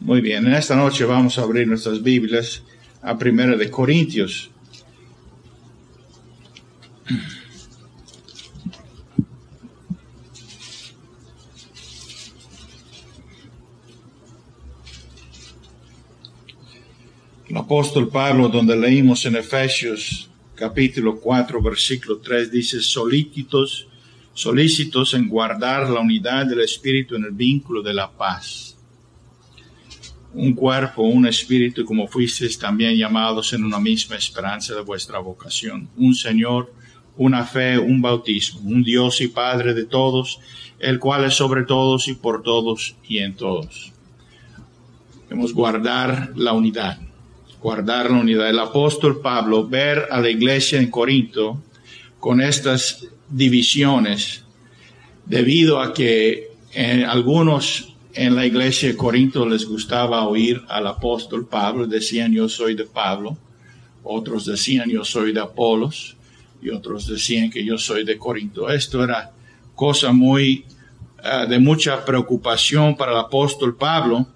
Muy bien, en esta noche vamos a abrir nuestras Biblias a Primera de Corintios. El apóstol Pablo, donde leímos en Efesios capítulo 4, versículo 3, dice, solícitos, solícitos en guardar la unidad del Espíritu en el vínculo de la paz un cuerpo, un espíritu, como fuisteis también llamados en una misma esperanza de vuestra vocación, un Señor, una fe, un bautismo, un Dios y Padre de todos, el cual es sobre todos y por todos y en todos. Debemos guardar la unidad, guardar la unidad. El apóstol Pablo, ver a la iglesia en Corinto con estas divisiones, debido a que en algunos en la iglesia de Corinto les gustaba oír al apóstol Pablo, decían yo soy de Pablo, otros decían yo soy de Apolos y otros decían que yo soy de Corinto. Esto era cosa muy ah, de mucha preocupación para el apóstol Pablo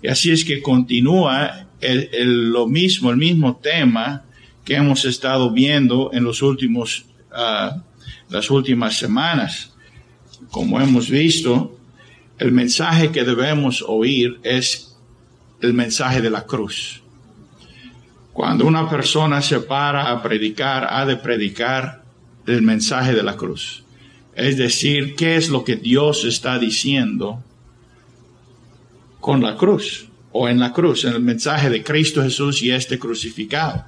y así es que continúa lo mismo, el mismo tema que hemos estado viendo en los últimos, uh, las últimas semanas. Como hemos visto, el mensaje que debemos oír es el mensaje de la cruz. Cuando una persona se para a predicar, ha de predicar el mensaje de la cruz. Es decir, qué es lo que Dios está diciendo con la cruz o en la cruz, en el mensaje de Cristo Jesús y este crucificado.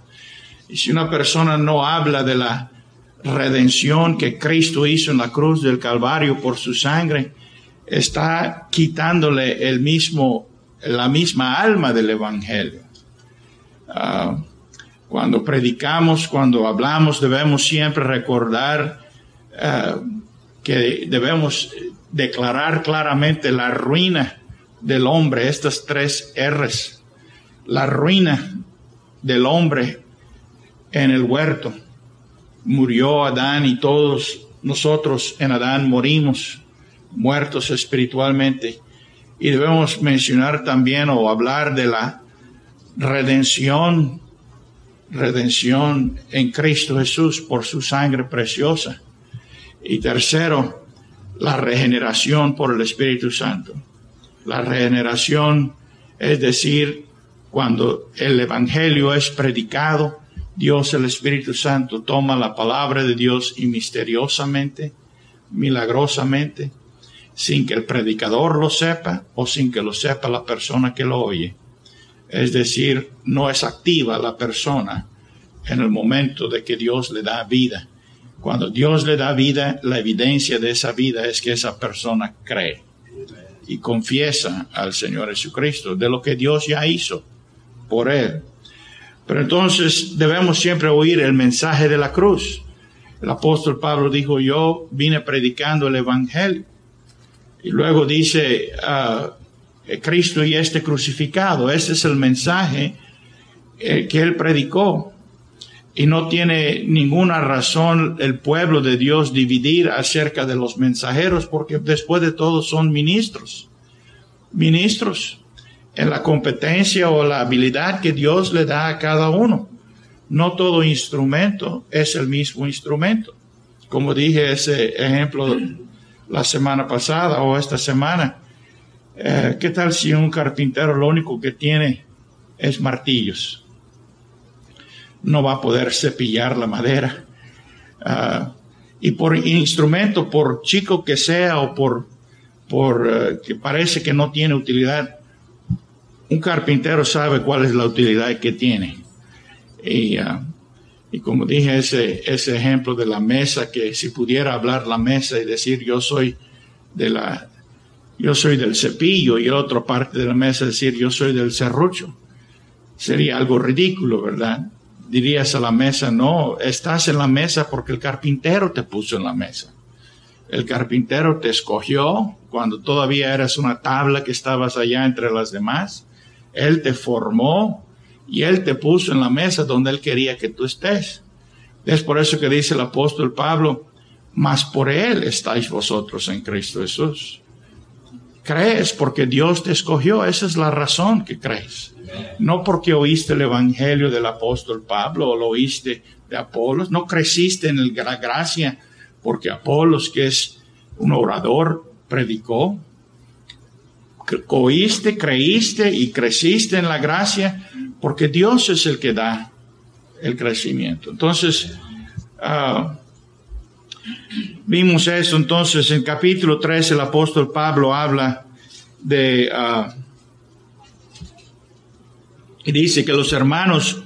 Y si una persona no habla de la redención que Cristo hizo en la cruz del Calvario por su sangre, está quitándole el mismo, la misma alma del Evangelio. Ah, cuando predicamos, cuando hablamos, debemos siempre recordar ah, que debemos declarar claramente la ruina del hombre, estas tres R's, la ruina del hombre en el huerto. Murió Adán y todos nosotros en Adán morimos muertos espiritualmente. Y debemos mencionar también o hablar de la redención, redención en Cristo Jesús por su sangre preciosa. Y tercero, la regeneración por el Espíritu Santo. La regeneración, es decir, cuando el Evangelio es predicado, Dios el Espíritu Santo toma la palabra de Dios y misteriosamente, milagrosamente, sin que el predicador lo sepa o sin que lo sepa la persona que lo oye. Es decir, no es activa la persona en el momento de que Dios le da vida. Cuando Dios le da vida, la evidencia de esa vida es que esa persona cree y confiesa al Señor Jesucristo de lo que Dios ya hizo por él. Pero entonces debemos siempre oír el mensaje de la cruz. El apóstol Pablo dijo, yo vine predicando el Evangelio. Y luego dice, ah, Cristo y este crucificado. Ese es el mensaje eh, que él predicó. Y no tiene ninguna razón el pueblo de Dios dividir acerca de los mensajeros, porque después de todo son ministros. Ministros en la competencia o la habilidad que Dios le da a cada uno. No todo instrumento es el mismo instrumento. Como dije, ese ejemplo la semana pasada o esta semana. Eh, ¿Qué tal si un carpintero lo único que tiene es martillos? No va a poder cepillar la madera. Ah, y por instrumento, por chico que sea o por, por eh, que parece que no tiene utilidad, un carpintero sabe cuál es la utilidad que tiene. Y ah, y como dije, ese, ese ejemplo de la mesa, que si pudiera hablar la mesa y decir yo soy de la, yo soy del cepillo y otra parte de la mesa decir yo soy del serrucho, sería algo ridículo, ¿verdad? Dirías a la mesa, no, estás en la mesa porque el carpintero te puso en la mesa. El carpintero te escogió cuando todavía eras una tabla que estabas allá entre las demás. Él te formó, y Él te puso en la mesa donde Él quería que tú estés. Es por eso que dice el apóstol Pablo, mas por Él estáis vosotros en Cristo Jesús. Crees porque Dios te escogió, esa es la razón que crees. No porque oíste el Evangelio del apóstol Pablo o lo oíste de Apolos, no creciste en la gracia porque Apolos, que es un orador, predicó. Oíste, creíste y creciste en la gracia porque Dios es el que da el crecimiento. Entonces, ah, vimos eso. Entonces, en capítulo 3 el apóstol Pablo habla de... Ah, y dice que los hermanos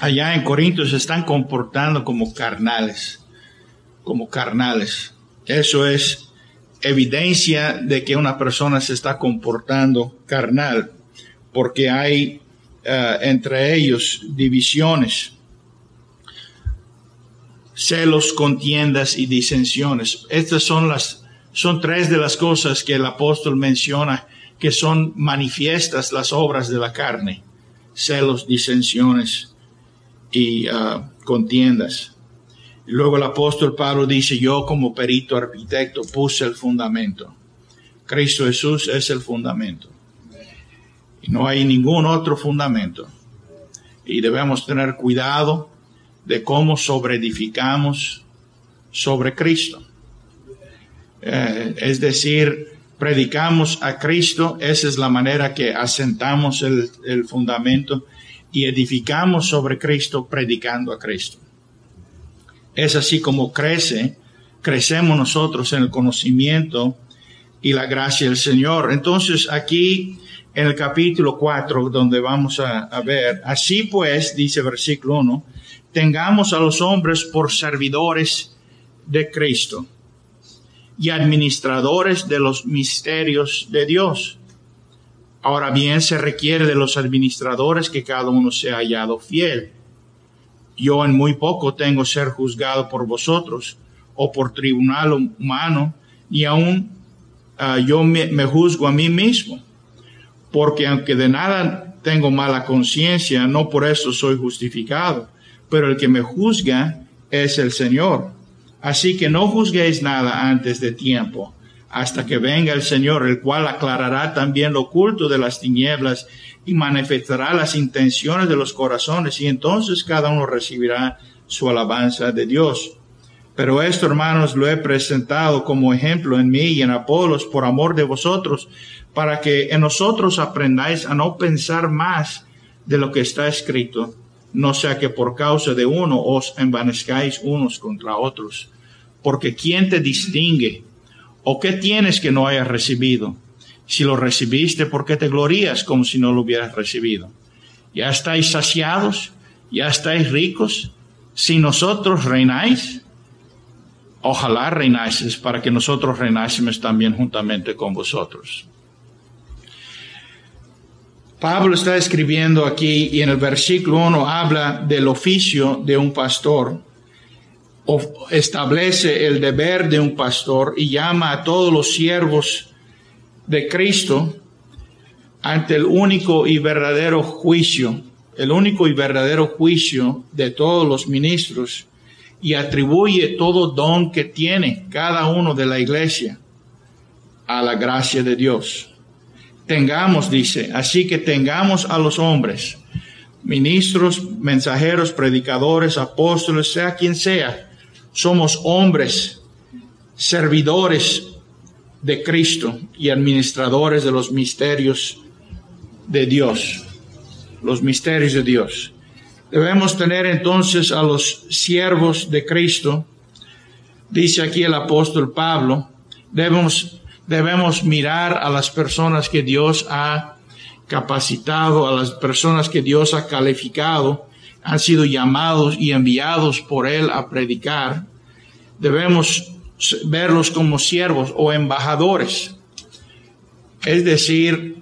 allá en Corinto se están comportando como carnales, como carnales. Eso es evidencia de que una persona se está comportando carnal, porque hay eh, entre ellos divisiones, celos, contiendas y disensiones. Estas son las, son tres de las cosas que el apóstol menciona que son manifiestas las obras de la carne, celos, disensiones y uh, contiendas. Luego el apóstol Pablo dice, yo como perito arquitecto puse el fundamento. Cristo Jesús es el fundamento. No hay ningún otro fundamento. Y debemos tener cuidado de cómo sobreedificamos sobre Cristo. Eh, es decir, predicamos a Cristo, esa es la manera que asentamos el, el fundamento y edificamos sobre Cristo predicando a Cristo. Es así como crece, crecemos nosotros en el conocimiento y la gracia del Señor. Entonces aquí en el capítulo 4, donde vamos a, ver, así pues, dice versículo 1, tengamos a los hombres por servidores de Cristo y administradores de los misterios de Dios. Ahora bien, se requiere de los administradores que cada uno sea hallado fiel yo en muy poco tengo ser juzgado por vosotros o por tribunal humano, ni aún ah, yo me, juzgo a mí mismo, porque aunque de nada tengo mala conciencia, no por eso soy justificado, pero el que me juzga es el Señor. Así que no juzguéis nada antes de tiempo, hasta que venga el Señor, el cual aclarará también lo oculto de las tinieblas y manifestará las intenciones de los corazones y entonces cada uno recibirá su alabanza de Dios. Pero esto, hermanos, lo he presentado como ejemplo en mí y en Apolos por amor de vosotros, para que en nosotros aprendáis a no pensar más de lo que está escrito, no sea que por causa de uno os envanezcáis unos contra otros. Porque ¿quién te distingue? ¿O qué tienes que no hayas recibido? Si lo recibiste, ¿por qué te glorías como si no lo hubieras recibido? ¿Ya estáis saciados? ¿Ya estáis ricos? Si nosotros reináis, ojalá reináis para que nosotros reinásemos también juntamente con vosotros. Pablo está escribiendo aquí y en el versículo 1 habla del oficio de un pastor, establece el deber de un pastor y llama a todos los siervos de Cristo ante el único y verdadero juicio, el único y verdadero juicio de todos los ministros y atribuye todo don que tiene cada uno de la iglesia a la gracia de Dios. Tengamos, dice, así que tengamos a los hombres, ministros, mensajeros, predicadores, apóstoles, sea quien sea, somos hombres, servidores de Cristo y administradores de los misterios de Dios, los misterios de Dios. Debemos tener entonces a los siervos de Cristo, dice aquí el apóstol Pablo, debemos, debemos mirar a las personas que Dios ha capacitado, a las personas que Dios ha calificado, han sido llamados y enviados por Él a predicar. Debemos verlos como siervos o embajadores. Es decir,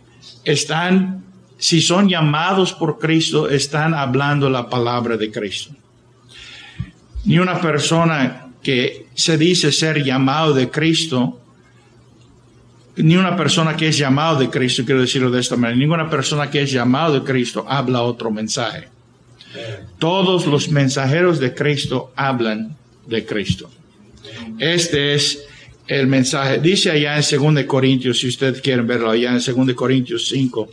están, si son llamados por Cristo, están hablando la palabra de Cristo. Ni una persona que se dice ser llamado de Cristo, ni una persona que es llamado de Cristo, quiero decirlo de esta manera, ninguna persona que es llamado de Cristo habla otro mensaje. Todos los mensajeros de Cristo hablan de Cristo. Este es el mensaje. Dice allá en 2 Corintios, si ustedes quieren verlo, allá en 2 Corintios 5,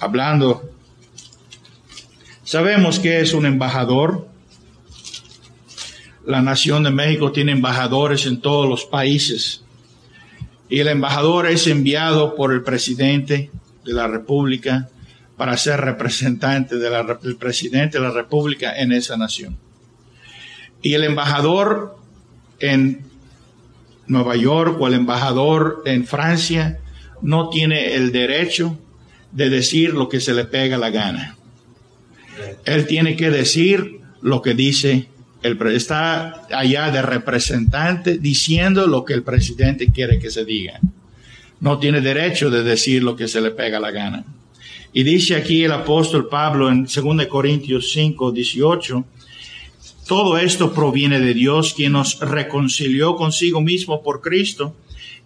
hablando, sabemos que es un embajador. La nación de México tiene embajadores en todos los países. Y el embajador es enviado por el presidente de la República para ser representante del presidente de la República en esa nación. Y el embajador en Nueva York o el embajador en Francia no tiene el derecho de decir lo que se le pega la gana. Él tiene que decir lo que dice el está allá de representante diciendo lo que el presidente quiere que se diga. No tiene derecho de decir lo que se le pega la gana. Y dice aquí el apóstol Pablo en 2 Corintios 5, 18, todo esto proviene de Dios, quien nos reconcilió consigo mismo por Cristo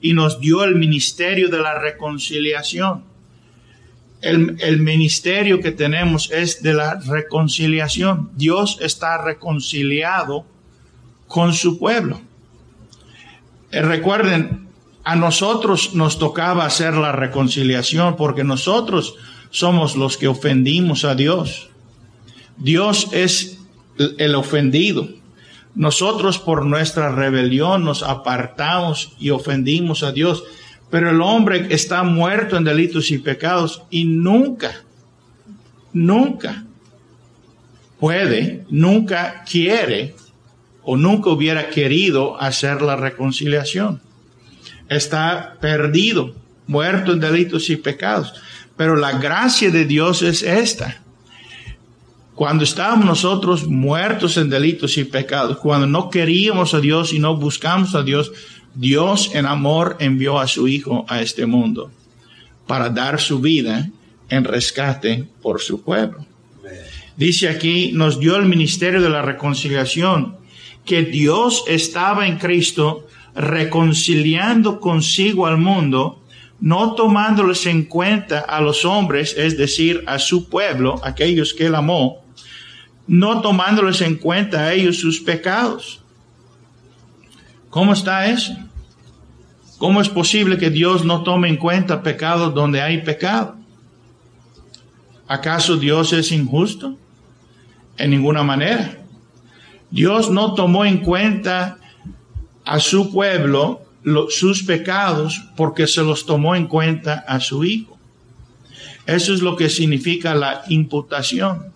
y nos dio el ministerio de la reconciliación. El, el, ministerio que tenemos es de la reconciliación. Dios está reconciliado con su pueblo. Eh, recuerden, a nosotros nos tocaba hacer la reconciliación porque nosotros somos los que ofendimos a Dios. Dios es el ofendido. Nosotros por nuestra rebelión nos apartamos y ofendimos a Dios, pero el hombre está muerto en delitos y pecados y nunca, nunca puede, nunca quiere o nunca hubiera querido hacer la reconciliación. Está perdido, muerto en delitos y pecados. Pero la gracia de Dios es esta cuando estábamos nosotros muertos en delitos y pecados, cuando no queríamos a Dios y no buscamos a Dios, Dios en amor envió a su Hijo a este mundo para dar su vida en rescate por su pueblo. Dice aquí, nos dio el ministerio de la reconciliación, que Dios estaba en Cristo reconciliando consigo al mundo, no tomándoles en cuenta a los hombres, es decir, a su pueblo, aquellos que él amó, no tomándoles en cuenta a ellos sus pecados. ¿Cómo está eso? ¿Cómo es posible que Dios no tome en cuenta pecados donde hay pecado? ¿Acaso Dios es injusto? En ninguna manera. Dios no tomó en cuenta a su pueblo sus pecados porque se los tomó en cuenta a su Hijo. Eso es lo que significa la imputación.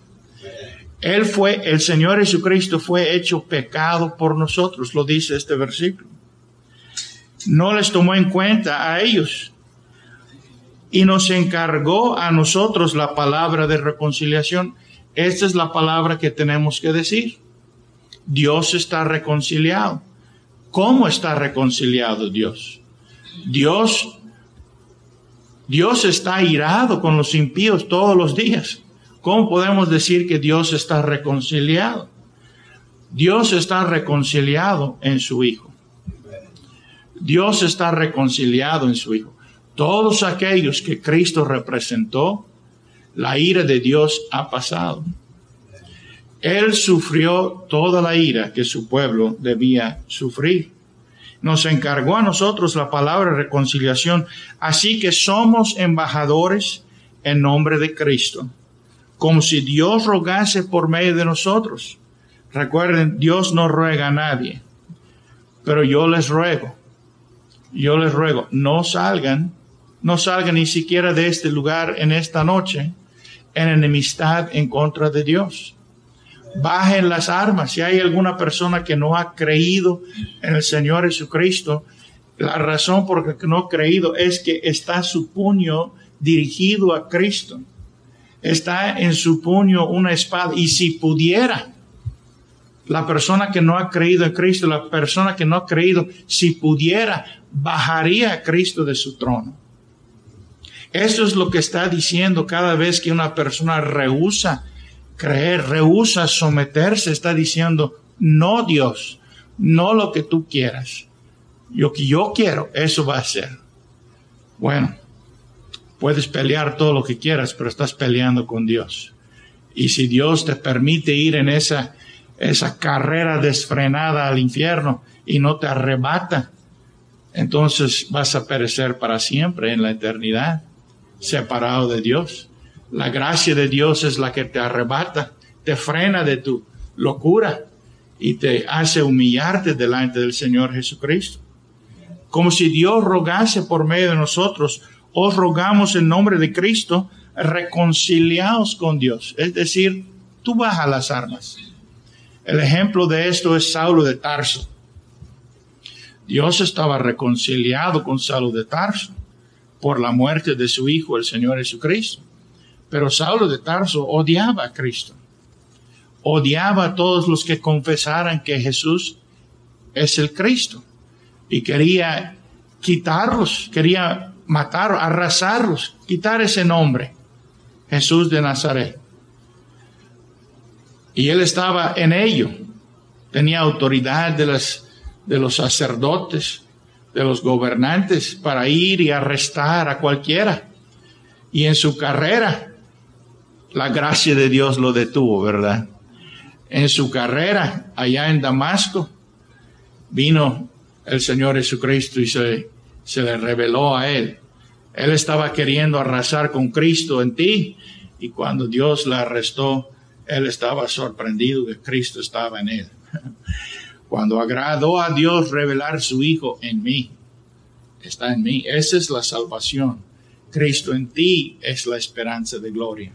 Él fue, el Señor Jesucristo fue hecho pecado por nosotros, lo dice este versículo. No les tomó en cuenta a ellos y nos encargó a nosotros la palabra de reconciliación. Esta es la palabra que tenemos que decir. Dios está reconciliado. ¿Cómo está reconciliado Dios? Dios Dios está irado con los impíos todos los días. ¿Cómo podemos decir que Dios está reconciliado? Dios está reconciliado en su Hijo. Dios está reconciliado en su Hijo. Todos aquellos que Cristo representó, la ira de Dios ha pasado. Él sufrió toda la ira que su pueblo debía sufrir. Nos encargó a nosotros la palabra reconciliación, así que somos embajadores en nombre de Cristo como si Dios rogase por medio de nosotros. Recuerden, Dios no ruega a nadie, pero yo les ruego, yo les ruego, no salgan, no salgan ni siquiera de este lugar en esta noche en enemistad en contra de Dios. Bajen las armas. Si hay alguna persona que no ha creído en el Señor Jesucristo, la razón por la que no ha creído es que está su puño dirigido a Cristo está en su puño una espada y si pudiera, la persona que no ha creído en Cristo, la persona que no ha creído, si pudiera, bajaría a Cristo de su trono. Eso es lo que está diciendo cada vez que una persona rehúsa creer, rehúsa someterse, está diciendo, no Dios, no lo que tú quieras. Lo que yo quiero, eso va a ser. Bueno, Puedes pelear todo lo que quieras, pero estás peleando con Dios. Y si Dios te permite ir en esa, esa carrera desfrenada al infierno y no te arrebata, entonces vas a perecer para siempre en la eternidad, separado de Dios. La gracia de Dios es la que te arrebata, te frena de tu locura y te hace humillarte delante del Señor Jesucristo. Como si Dios rogase por medio de nosotros, os rogamos en nombre de Cristo, reconciliaos con Dios. Es decir, tú bajas las armas. El ejemplo de esto es Saulo de Tarso. Dios estaba reconciliado con Saulo de Tarso por la muerte de su hijo, el Señor Jesucristo. Pero Saulo de Tarso odiaba a Cristo. Odiaba a todos los que confesaran que Jesús es el Cristo. Y quería quitarlos, quería matar, arrasarlos, quitar ese nombre, Jesús de Nazaret. Y él estaba en ello. Tenía autoridad de, las, de los sacerdotes, de los gobernantes, para ir y arrestar a cualquiera. Y en su carrera, la gracia de Dios lo detuvo, ¿verdad? En su carrera, allá en Damasco, vino el Señor Jesucristo y se, se le reveló a él. Él estaba queriendo arrasar con Cristo en ti y cuando Dios la arrestó, él estaba sorprendido que Cristo estaba en él. Cuando agradó a Dios revelar su Hijo en mí, está en mí. Esa es la salvación. Cristo en ti es la esperanza de gloria.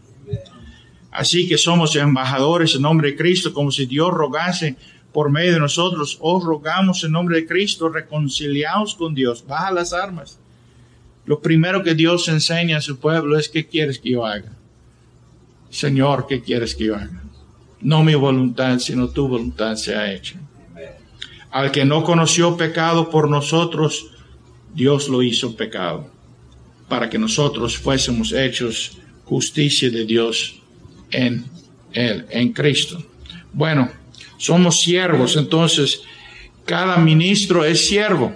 Así que somos embajadores en nombre de Cristo, como si Dios rogase por medio de nosotros. Os rogamos en nombre de Cristo, reconciliaos con Dios. Baja las armas. Lo primero que Dios enseña a su pueblo es qué quieres que yo haga. Señor, ¿qué quieres que yo haga? No mi voluntad, sino tu voluntad sea hecha. Al que no conoció pecado por nosotros, Dios lo hizo pecado, para que nosotros fuésemos hechos justicia de Dios en Él, en Cristo. Bueno, somos siervos, entonces cada ministro es siervo.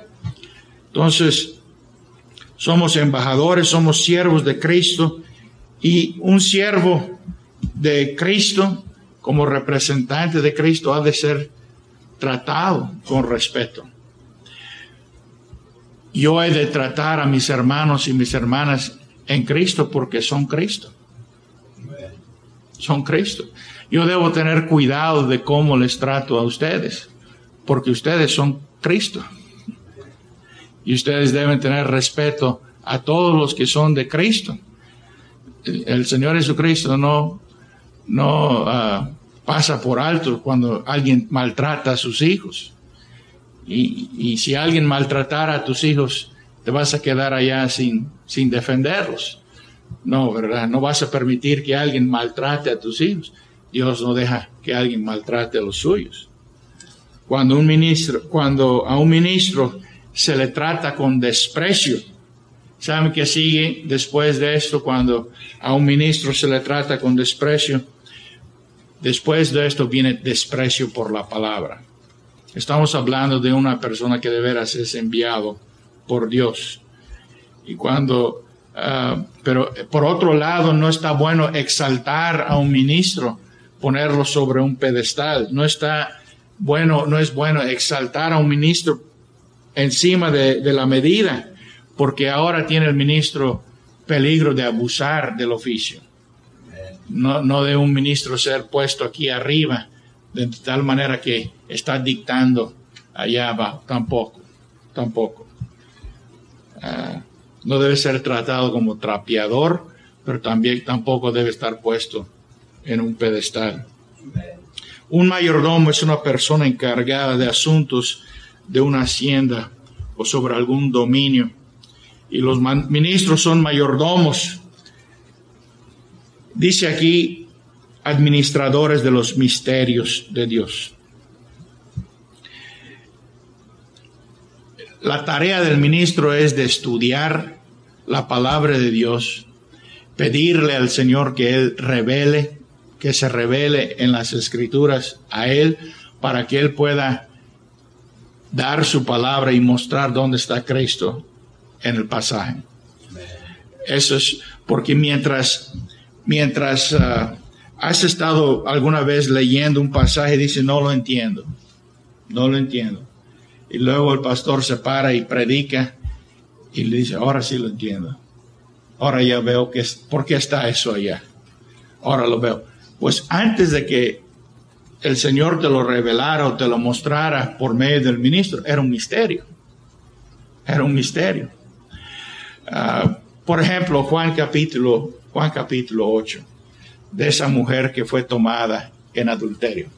Entonces, somos embajadores, somos siervos de Cristo y un siervo de Cristo, como representante de Cristo, ha de ser tratado con respeto. Yo he de tratar a mis hermanos y mis hermanas en Cristo porque son Cristo. Son Cristo. Yo debo tener cuidado de cómo les trato a ustedes, porque ustedes son Cristo. Y ustedes deben tener respeto a todos los que son de Cristo. El Señor Jesucristo no no ah, pasa por alto cuando alguien maltrata a sus hijos. Y, si alguien maltratara a tus hijos, te vas a quedar allá sin, sin defenderlos. No, ¿verdad? No vas a permitir que alguien maltrate a tus hijos. Dios no deja que alguien maltrate a los suyos. Cuando un ministro, cuando a un ministro se le trata con desprecio, ¿saben qué sigue después de esto? Cuando a un ministro se le trata con desprecio, Después de esto viene desprecio por la palabra. Estamos hablando de una persona que de veras es enviado por Dios. Y cuando, ah, pero por otro lado, no está bueno exaltar a un ministro, ponerlo sobre un pedestal. No está bueno, no es bueno exaltar a un ministro encima de, de la medida, porque ahora tiene el ministro peligro de abusar del oficio no, no de un ministro ser puesto aquí arriba, de tal manera que está dictando allá abajo, tampoco, tampoco. Ah, no debe ser tratado como trapeador, pero también tampoco debe estar puesto en un pedestal. Un mayordomo es una persona encargada de asuntos de una hacienda o sobre algún dominio. Y los ministros son mayordomos Dice aquí, administradores de los misterios de Dios. La tarea del ministro es de estudiar la palabra de Dios, pedirle al Señor que Él revele, que se revele en las escrituras a Él, para que Él pueda dar su palabra y mostrar dónde está Cristo en el pasaje. Eso es porque mientras mientras ah, has estado alguna vez leyendo un pasaje y dices, no lo entiendo, no lo entiendo. y luego el pastor se para y predica y le dice, ahora sí lo entiendo. Ahora ya veo que es, por qué está eso allá. Ahora lo veo. Pues antes de que el Señor te lo revelara o te lo mostrara por medio del ministro, era un misterio. Era un misterio. Ah, por ejemplo, Juan capítulo, Juan capítulo 8, de esa mujer que fue tomada en adulterio.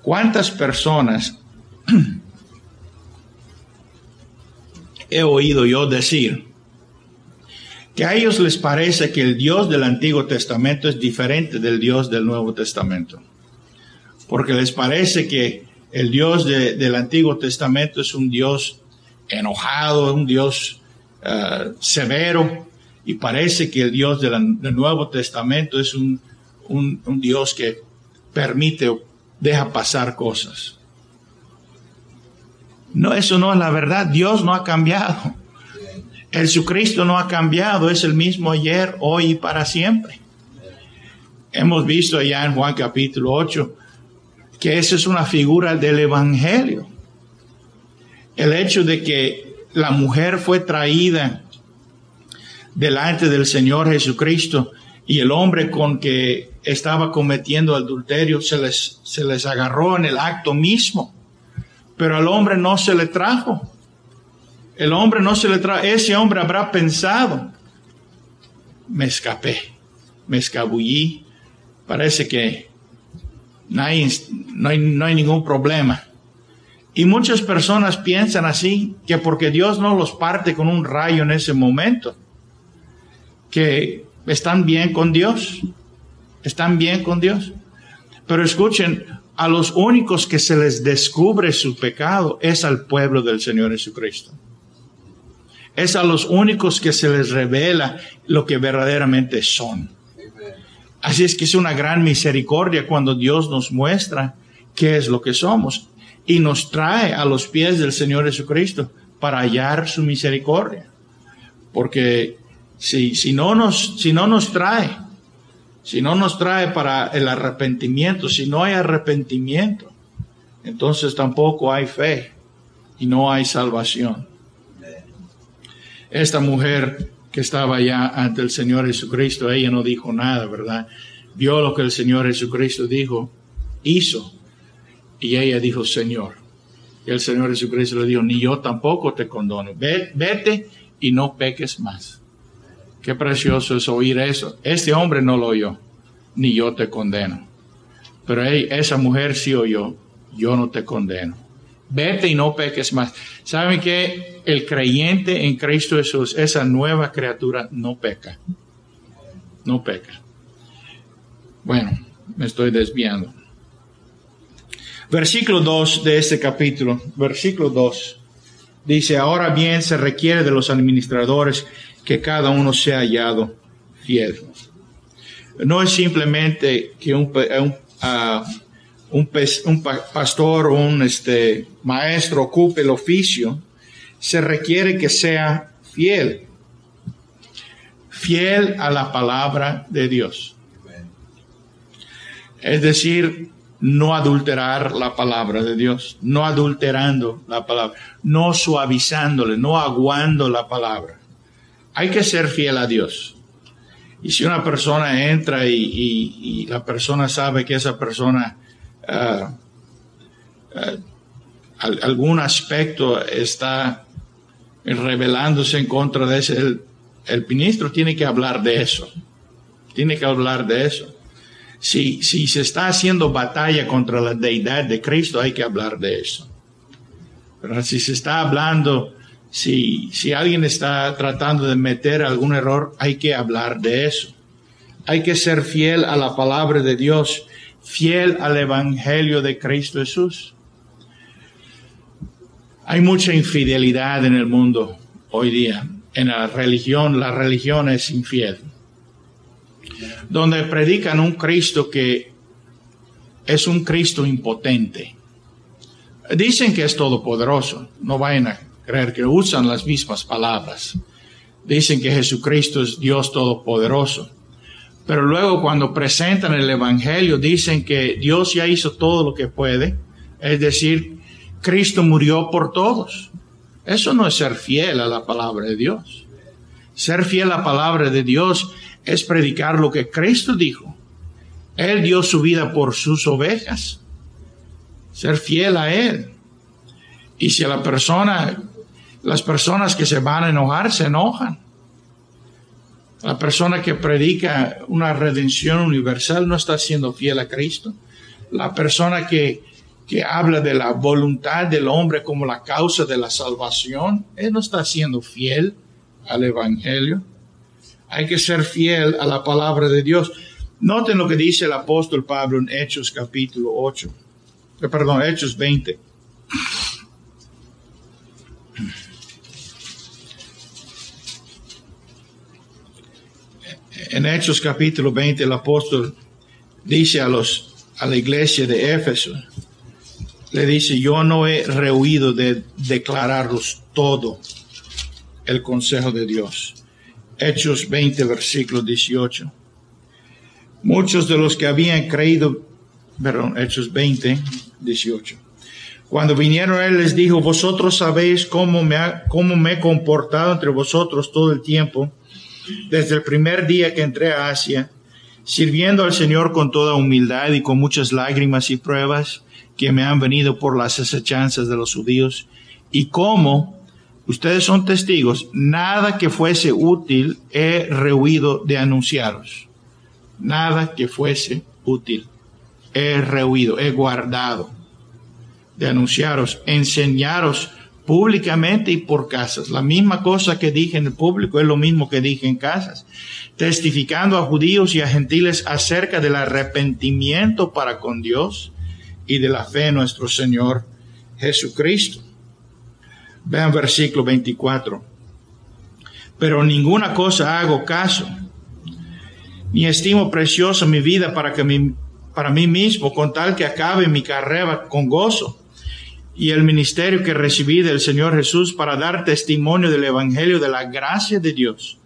¿Cuántas personas he oído yo decir que a ellos les parece que el Dios del Antiguo Testamento es diferente del Dios del Nuevo Testamento? Porque les parece que el Dios del Antiguo Testamento es un Dios enojado, un Dios eh, severo, y parece que el Dios del, Nuevo Testamento es un, un Dios que permite o deja pasar cosas. No, eso no es la verdad. Dios no ha cambiado. Jesucristo no ha cambiado. Es el mismo ayer, hoy y para siempre. Hemos visto ya en Juan capítulo 8 que esa es una figura del Evangelio. El hecho de que la mujer fue traída delante del Señor Jesucristo y el hombre con que estaba cometiendo adulterio se les, se les agarró en el acto mismo, pero al hombre no se le trajo. El hombre no se le trajo. Ese hombre habrá pensado, me escapé, me escabullí, parece que no hay, no hay, no hay ningún problema. Y muchas personas piensan así, que porque Dios no los parte con un rayo en ese momento, que están bien con Dios, están bien con Dios. Pero escuchen, a los únicos que se les descubre su pecado es al pueblo del Señor Jesucristo. Es a los únicos que se les revela lo que verdaderamente son. Así es que es una gran misericordia cuando Dios nos muestra qué es lo que somos y nos trae a los pies del Señor Jesucristo para hallar su misericordia. Porque si, si, no, nos, si no nos trae, si no nos trae para el arrepentimiento, si no hay arrepentimiento, entonces tampoco hay fe y no hay salvación. Esta mujer que estaba allá ante el Señor Jesucristo, ella no dijo nada, ¿verdad? Vio lo que el Señor Jesucristo dijo, hizo, y ella dijo, Señor. Y el Señor Jesucristo le dijo, ni yo tampoco te condono. Vete y no peques más. Qué precioso es oír eso. Este hombre no lo oyó, ni yo te condeno. Pero esa mujer sí oyó, yo no te condeno. Vete y no peques más. ¿Saben que el creyente en Cristo Jesús, esa nueva criatura, no peca? No peca. Bueno, me estoy desviando. Versículo 2 de este capítulo, versículo 2, dice, ahora bien se requiere de los administradores que cada uno sea hallado fiel. No es simplemente que un, un, uh, un, pastor o un este, maestro ocupe el oficio, se requiere que sea fiel, fiel a la palabra de Dios. Es decir, no adulterar la palabra de Dios, no adulterando la palabra, no suavizándole, no aguando la palabra hay que ser fiel a Dios. Y si una persona entra y, la persona sabe que esa persona, uh, algún aspecto está revelándose en contra de ese, el, el, ministro tiene que hablar de eso. Tiene que hablar de eso. Si, si se está haciendo batalla contra la deidad de Cristo, hay que hablar de eso. Pero si se está hablando si, si alguien está tratando de meter algún error, hay que hablar de eso. Hay que ser fiel a la palabra de Dios, fiel al Evangelio de Cristo Jesús. Hay mucha infidelidad en el mundo hoy día. En la religión, la religión es infiel. Donde predican un Cristo que es un Cristo impotente. Dicen que es todopoderoso. No vayan a creer que usan las mismas palabras. Dicen que Jesucristo es Dios Todopoderoso. Pero luego cuando presentan el Evangelio dicen que Dios ya hizo todo lo que puede. Es decir, Cristo murió por todos. Eso no es ser fiel a la palabra de Dios. Ser fiel a la palabra de Dios es predicar lo que Cristo dijo. Él dio su vida por sus ovejas. Ser fiel a Él. Y si a la persona, las personas que se van a enojar, se enojan. La persona que predica una redención universal no está siendo fiel a Cristo. La persona que, que habla de la voluntad del hombre como la causa de la salvación, él no está siendo fiel al Evangelio. Hay que ser fiel a la palabra de Dios. Noten lo que dice el apóstol Pablo en Hechos capítulo 8, eh, perdón, Hechos 20. En Hechos capítulo 20 el apóstol dice a los a la iglesia de Éfeso, le dice, yo no he rehuido de declararos todo el consejo de Dios. Hechos 20, versículo 18. Muchos de los que habían creído, perdón, Hechos 20, 18. Cuando vinieron, él les dijo, vosotros sabéis cómo me, cómo me he comportado entre vosotros todo el tiempo, desde el primer día que entré a Asia, sirviendo al Señor con toda humildad y con muchas lágrimas y pruebas que me han venido por las asechanzas de los judíos, y cómo ustedes son testigos, nada que fuese útil he rehuido de anunciaros nada que fuese útil. He rehuido, he guardado de anunciaros, enseñaros públicamente y por casas. La misma cosa que dije en el público es lo mismo que dije en casas, testificando a judíos y a gentiles acerca del arrepentimiento para con Dios y de la fe nuestro Señor Jesucristo. Vean versículo 24. Pero ninguna cosa hago caso ni estimo preciosa mi vida para, que mi, para mí mismo, con tal que acabe mi carrera con gozo y el ministerio que recibí del Señor Jesús para dar testimonio del Evangelio de la gracia de Dios.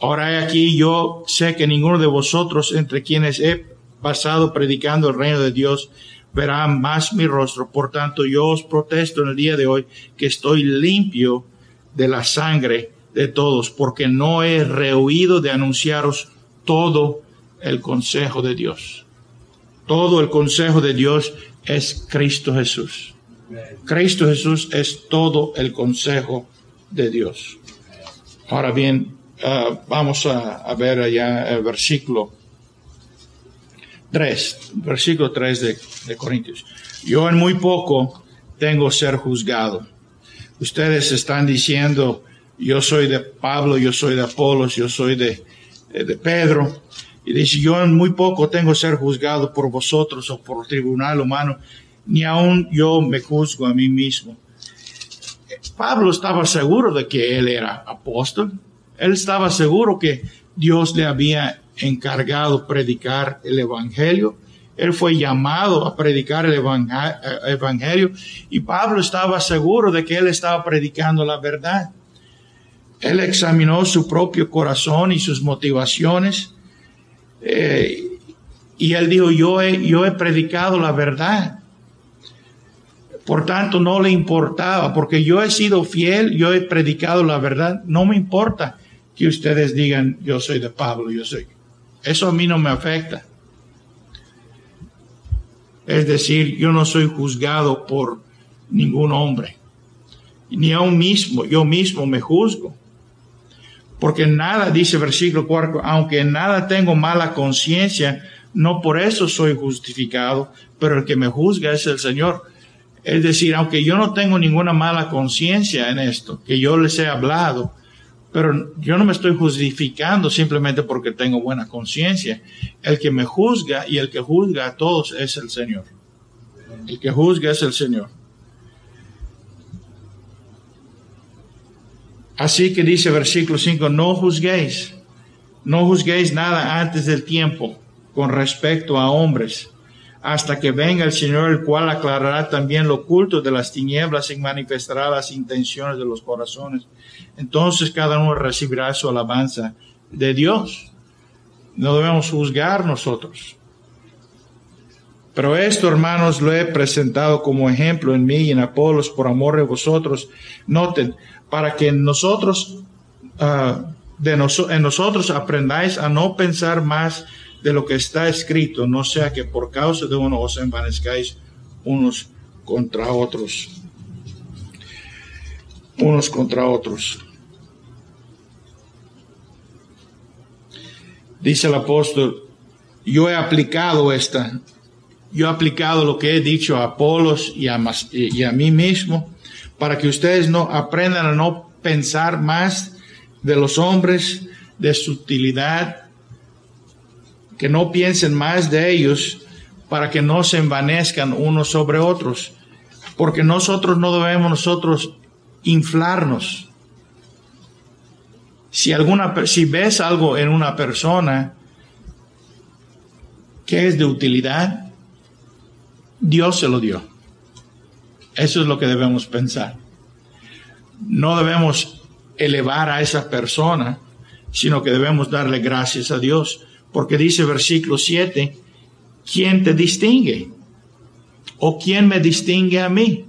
Ahora aquí yo sé que ninguno de vosotros entre quienes he pasado predicando el reino de Dios verá más mi rostro. Por tanto, yo os protesto en el día de hoy que estoy limpio de la sangre de todos, porque no he rehuido de anunciaros todo el consejo de Dios. Todo el consejo de Dios es Cristo Jesús. Cristo Jesús es todo el consejo de Dios. Ahora bien, ah, vamos a, ver allá el versículo 3, versículo 3 de, de Corintios. Yo en muy poco tengo ser juzgado. Ustedes están diciendo, yo soy de Pablo, yo soy de Apolos, yo soy de, de Pedro, y dice, yo en muy poco tengo ser juzgado por vosotros o por el tribunal humano, ni aun yo me juzgo a mí mismo. Pablo estaba seguro de que él era apóstol, él estaba seguro que Dios le había encargado predicar el Evangelio, él fue llamado a predicar el Evangelio y Pablo estaba seguro de que él estaba predicando la verdad. Él examinó su propio corazón y sus motivaciones. Eh, y él dijo, yo he, yo he predicado la verdad. Por tanto, no le importaba, porque yo he sido fiel, yo he predicado la verdad. No me importa que ustedes digan, yo soy de Pablo, yo soy. Eso a mí no me afecta. Es decir, yo no soy juzgado por ningún hombre. Ni aún mismo, yo mismo me juzgo. Porque nada, dice versículo 4, aunque nada tengo mala conciencia, no por eso soy justificado, pero el que me juzga es el Señor. Es decir, aunque yo no tengo ninguna mala conciencia en esto, que yo les he hablado, pero yo no me estoy justificando simplemente porque tengo buena conciencia. El que me juzga y el que juzga a todos es el Señor. El que juzga es el Señor. Así que dice versículo 5, no juzguéis, no juzguéis nada antes del tiempo con respecto a hombres, hasta que venga el Señor, el cual aclarará también lo oculto de las tinieblas y manifestará las intenciones de los corazones. Entonces cada uno recibirá su alabanza de Dios. No debemos juzgar nosotros. Pero esto, hermanos, lo he presentado como ejemplo en mí y en Apolos por amor de vosotros. Noten, para que nosotros, de en nosotros aprendáis a no pensar más de lo que está escrito, no sea que por causa de uno os envanezcáis unos contra otros. Unos contra otros. Dice el apóstol, yo he aplicado esta, yo he aplicado lo que he dicho a Apolos y a, y a mí mismo para que ustedes no aprendan a no pensar más de los hombres, de su utilidad, que no piensen más de ellos para que no se envanezcan unos sobre otros, porque nosotros no debemos nosotros inflarnos. Si alguna si ves algo en una persona que es de utilidad, Dios se lo dio. Eso es lo que debemos pensar. No debemos elevar a esa persona, sino que debemos darle gracias a Dios, porque dice versículo 7, ¿quién te distingue? ¿O quién me distingue a mí?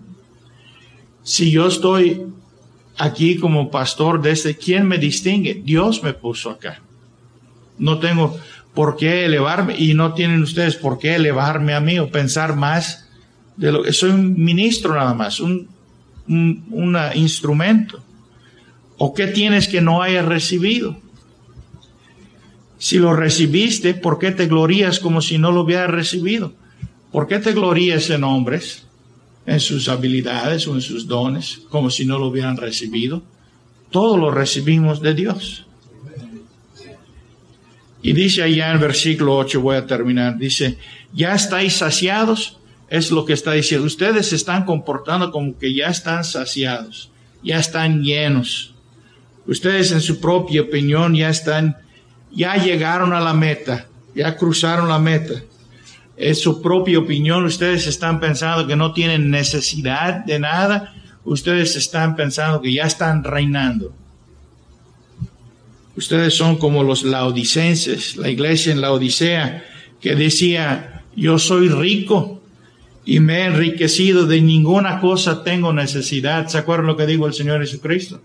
Si yo estoy aquí como pastor de este, ¿quién me distingue? Dios me puso acá. No tengo por qué elevarme y no tienen ustedes por qué elevarme a mí o pensar más de lo que soy un ministro nada más, un, un instrumento. ¿O qué tienes que no hayas recibido? Si lo recibiste, ¿por qué te glorías como si no lo hubieras recibido? ¿Por qué te glorías en hombres, en sus habilidades o en sus dones, como si no lo hubieran recibido? Todo lo recibimos de Dios. Y dice allá en versículo 8, voy a terminar, dice, ya estáis saciados, es lo que está diciendo, ustedes se están comportando como que ya están saciados, ya están llenos. Ustedes en su propia opinión ya están, ya llegaron a la meta, ya cruzaron la meta. En su propia opinión, ustedes están pensando que no tienen necesidad de nada, ustedes están pensando que ya están reinando. Ustedes son como los laodicenses, la iglesia en la Odisea, que decía, yo soy rico y me he enriquecido, de ninguna cosa tengo necesidad. ¿Se acuerdan lo que dijo el Señor Jesucristo?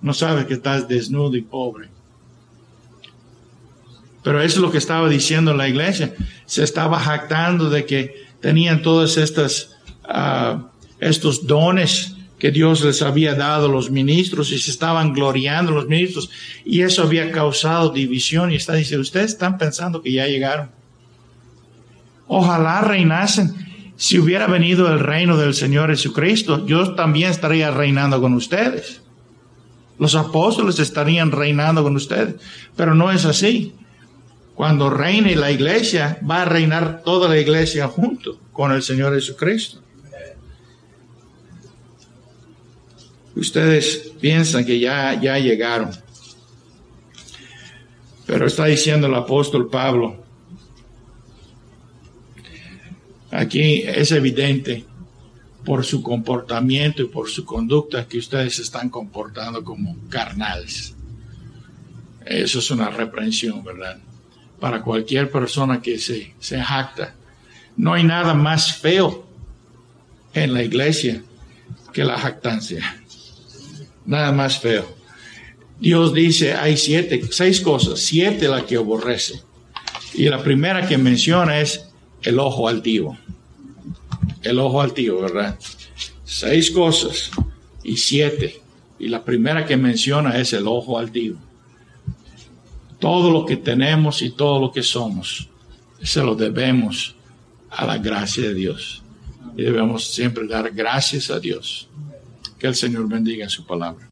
No sabes que estás desnudo y pobre. Pero eso es lo que estaba diciendo la iglesia. Se estaba jactando de que tenían todos estas, uh, estos dones que Dios les había dado a los ministros y se estaban gloriando los ministros y eso había causado división y está diciendo, ustedes están pensando que ya llegaron. Ojalá reinasen. Si hubiera venido el reino del Señor Jesucristo, yo también estaría reinando con ustedes. Los apóstoles estarían reinando con ustedes, pero no es así. Cuando reine la iglesia, va a reinar toda la iglesia junto con el Señor Jesucristo. Ustedes piensan que ya, ya llegaron. Pero está diciendo el apóstol Pablo, aquí es evidente por su comportamiento y por su conducta que ustedes se están comportando como carnales. Eso es una reprensión, ¿verdad? Para cualquier persona que se, jacta. No hay nada más feo en la iglesia que la jactancia nada más feo. Dios dice, hay siete, seis cosas, siete la que aborrece. Y la primera que menciona es el ojo altivo. El ojo altivo, ¿verdad? Seis cosas y siete. Y la primera que menciona es el ojo altivo. Todo lo que tenemos y todo lo que somos, se lo debemos a la gracia de Dios. Y debemos siempre dar gracias a Dios. Que el Señor bendiga su palabra.